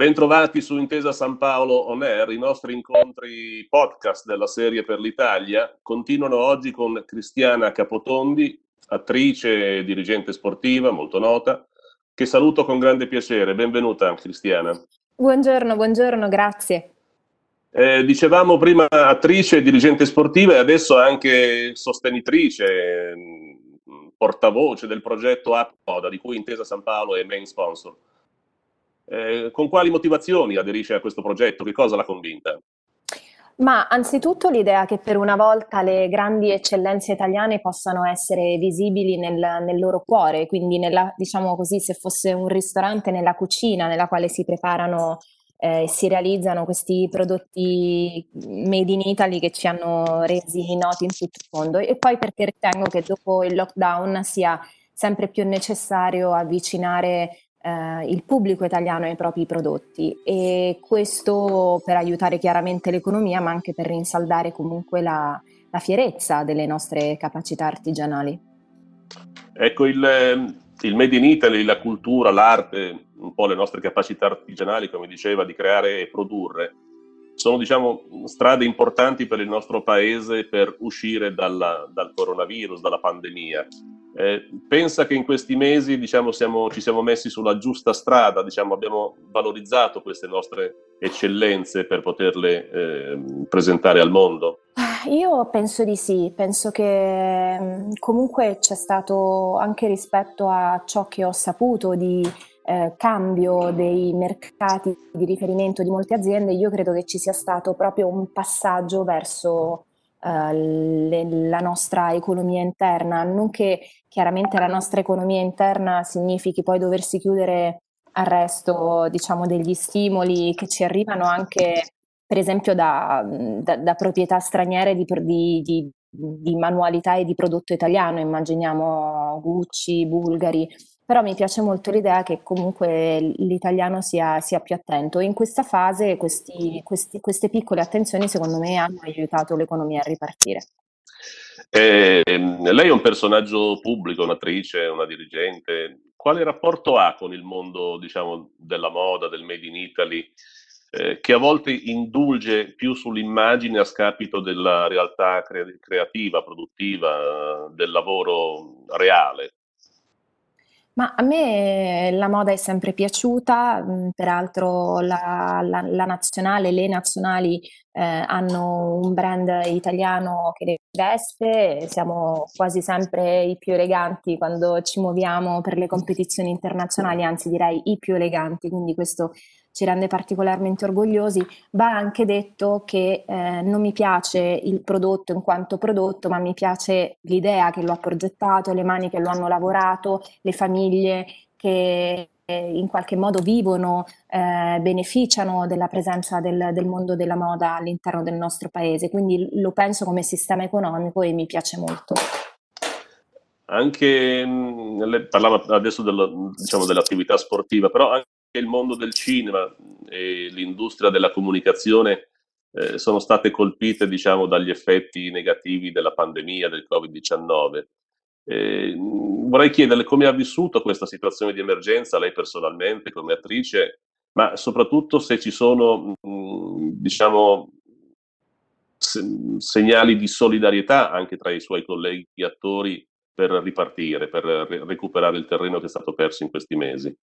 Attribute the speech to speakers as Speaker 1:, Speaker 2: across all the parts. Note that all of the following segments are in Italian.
Speaker 1: Bentrovati su Intesa San Paolo On Air, i nostri incontri podcast della serie per l'Italia continuano oggi con Cristiana Capotondi, attrice e dirigente sportiva molto nota, che saluto con grande piacere. Benvenuta Cristiana.
Speaker 2: Buongiorno, buongiorno, grazie.
Speaker 1: Eh, dicevamo prima attrice e dirigente sportiva e adesso anche sostenitrice, mm, portavoce del progetto App Moda, di cui Intesa San Paolo è main sponsor. Eh, con quali motivazioni aderisce a questo progetto? Che cosa l'ha convinta?
Speaker 2: Ma anzitutto l'idea che per una volta le grandi eccellenze italiane possano essere visibili nel, nel loro cuore, quindi nella, diciamo così, se fosse un ristorante nella cucina nella quale si preparano e eh, si realizzano questi prodotti made in Italy che ci hanno resi noti in tutto il mondo. E poi perché ritengo che dopo il lockdown sia sempre più necessario avvicinare eh, il pubblico italiano ai propri prodotti e questo per aiutare chiaramente l'economia ma anche per rinsaldare comunque la, la fierezza delle nostre capacità artigianali.
Speaker 1: Ecco, il, ehm, il Made in Italy, la cultura, l'arte, un po' le nostre capacità artigianali, come diceva, di creare e produrre, sono diciamo, strade importanti per il nostro paese per uscire dalla, dal coronavirus, dalla pandemia. Eh, pensa che in questi mesi diciamo, siamo, ci siamo messi sulla giusta strada, diciamo, abbiamo valorizzato queste nostre eccellenze per poterle eh, presentare al mondo?
Speaker 2: Io penso di sì, penso che mm, comunque c'è stato anche rispetto a ciò che ho saputo di eh, cambio dei mercati di riferimento di molte aziende, io credo che ci sia stato proprio un passaggio verso eh, le, la nostra economia interna, non che chiaramente la nostra economia interna significhi poi doversi chiudere al resto diciamo, degli stimoli che ci arrivano anche per esempio da, da, da proprietà straniere di, di, di, di, manualità e di prodotto italiano, immaginiamo Gucci, Bulgari, però mi piace molto l'idea che comunque l'italiano sia, sia più attento. In questa fase questi, questi, queste piccole attenzioni secondo me hanno aiutato l'economia a ripartire.
Speaker 1: Eh, lei è un personaggio pubblico, un'attrice, una dirigente. Quale rapporto ha con il mondo diciamo, della moda, del Made in Italy, eh, che a volte indulge più sull'immagine a scapito della realtà cre- creativa, produttiva, del lavoro reale?
Speaker 2: Ma a me la moda è sempre piaciuta, mhmm, peraltro la la la nazionale le nazionali, ehm, hanno un brand italiano che le veste, siamo quasi sempre i più eleganti quando ci muoviamo per le competizioni internazionali, anzi direi i più eleganti, quindi questo ci rende particolarmente orgogliosi. Va anche detto che eh, non mi piace il prodotto in quanto prodotto, ma mi piace l'idea che lo ha progettato, le mani che lo hanno lavorato, le famiglie che eh, in qualche modo vivono, eh, beneficiano della presenza del, del, mondo della moda all'interno del nostro paese. Quindi lo penso come sistema economico e mi piace molto.
Speaker 1: Anche, mm, parlava adesso dello, diciamo, dell'attività sportiva, però anche il mondo del cinema e l'industria della comunicazione eh, sono state colpite diciamo, dagli effetti negativi della pandemia del Covid-19. Eh, vorrei chiederle come ha vissuto questa situazione di emergenza lei personalmente come attrice, ma soprattutto se ci sono mh, mm, diciamo, se- segnali di solidarietà anche tra i suoi colleghi attori per ripartire, per re- recuperare il terreno che è stato perso in questi mesi.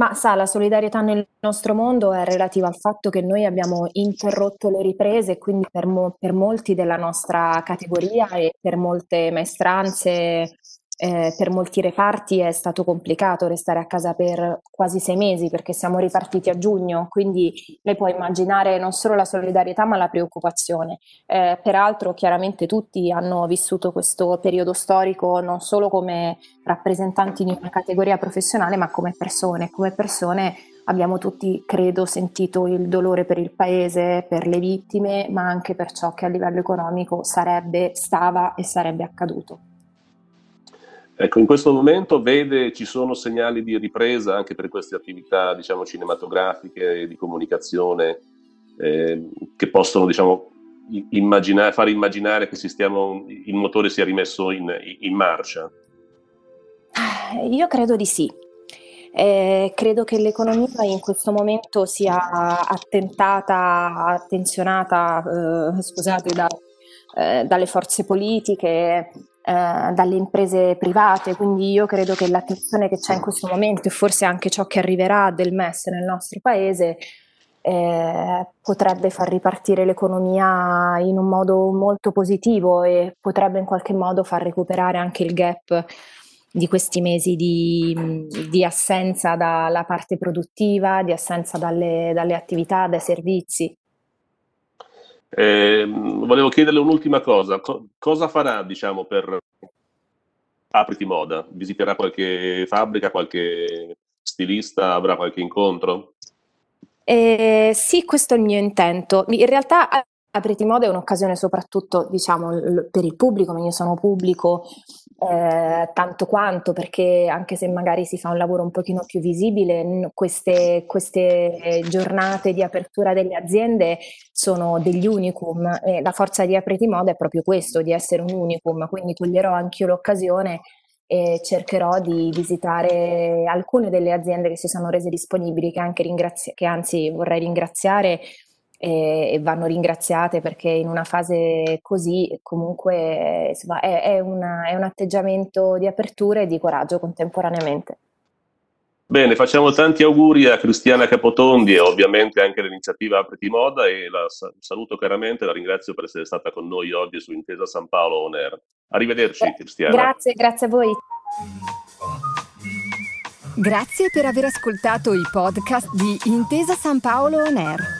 Speaker 2: Ma sa, la solidarietà nel nostro mondo è relativa al fatto che noi abbiamo interrotto le riprese quindi per, mo- per molti della nostra categoria e per molte maestranze eh, per molti reparti è stato complicato restare a casa per quasi sei mesi perché siamo ripartiti a giugno, quindi lei può immaginare non solo la solidarietà ma la preoccupazione. Eh, peraltro chiaramente tutti hanno vissuto questo periodo storico non solo come rappresentanti di una categoria professionale ma come persone, come persone abbiamo tutti, credo, sentito il dolore per il paese, per le vittime, ma anche per ciò che a livello economico sarebbe, stava e sarebbe accaduto.
Speaker 1: Ecco, in questo momento vede ci sono segnali di ripresa anche per queste attività diciamo, cinematografiche, di comunicazione, eh, che possono diciamo, immaginare, far immaginare che stiamo, il motore sia rimesso in, in marcia?
Speaker 2: Eh, io credo di sì. Eh, credo che l'economia in questo momento sia attentata, attenzionata, eh, scusate, da, eh, dalle forze politiche, eh, dalle imprese private, quindi io credo che l'attenzione che c'è in questo momento e forse anche ciò che arriverà del MES nel nostro paese eh, potrebbe far ripartire l'economia in un modo molto positivo e potrebbe in qualche modo far recuperare anche il gap di questi mesi di, di assenza dalla parte produttiva, di assenza dalle, dalle attività, dai servizi.
Speaker 1: Eh, volevo chiederle un'ultima cosa, Co- cosa farà diciamo, per Apriti Moda? Visiterà qualche fabbrica, qualche stilista, avrà qualche incontro?
Speaker 2: Eh, sì, questo è il mio intento. In realtà Apriti Moda è un'occasione soprattutto, diciamo, per il pubblico, ma io sono pubblico eh, tanto quanto, perché anche se magari si fa un lavoro un pochino più visibile, queste, queste giornate di apertura delle aziende sono degli unicum e la forza di Apriti Moda è proprio questo, di essere un unicum, quindi coglierò anche io l'occasione e cercherò di visitare alcune delle aziende che si sono rese disponibili, che, ringrazi- che anzi vorrei ringraziare e, e, vanno ringraziate perché in una fase così comunque insomma, è, è, una, è un atteggiamento di apertura e di coraggio contemporaneamente.
Speaker 1: Bene, facciamo tanti auguri a Cristiana Capotondi e ovviamente anche all'iniziativa Apriti Moda e la saluto caramente, la ringrazio per essere stata con noi oggi su Intesa San Paolo On Air. Arrivederci eh, Cristiana.
Speaker 2: Grazie, grazie a voi.
Speaker 3: Grazie per aver ascoltato i podcast di Intesa San Paolo On Air.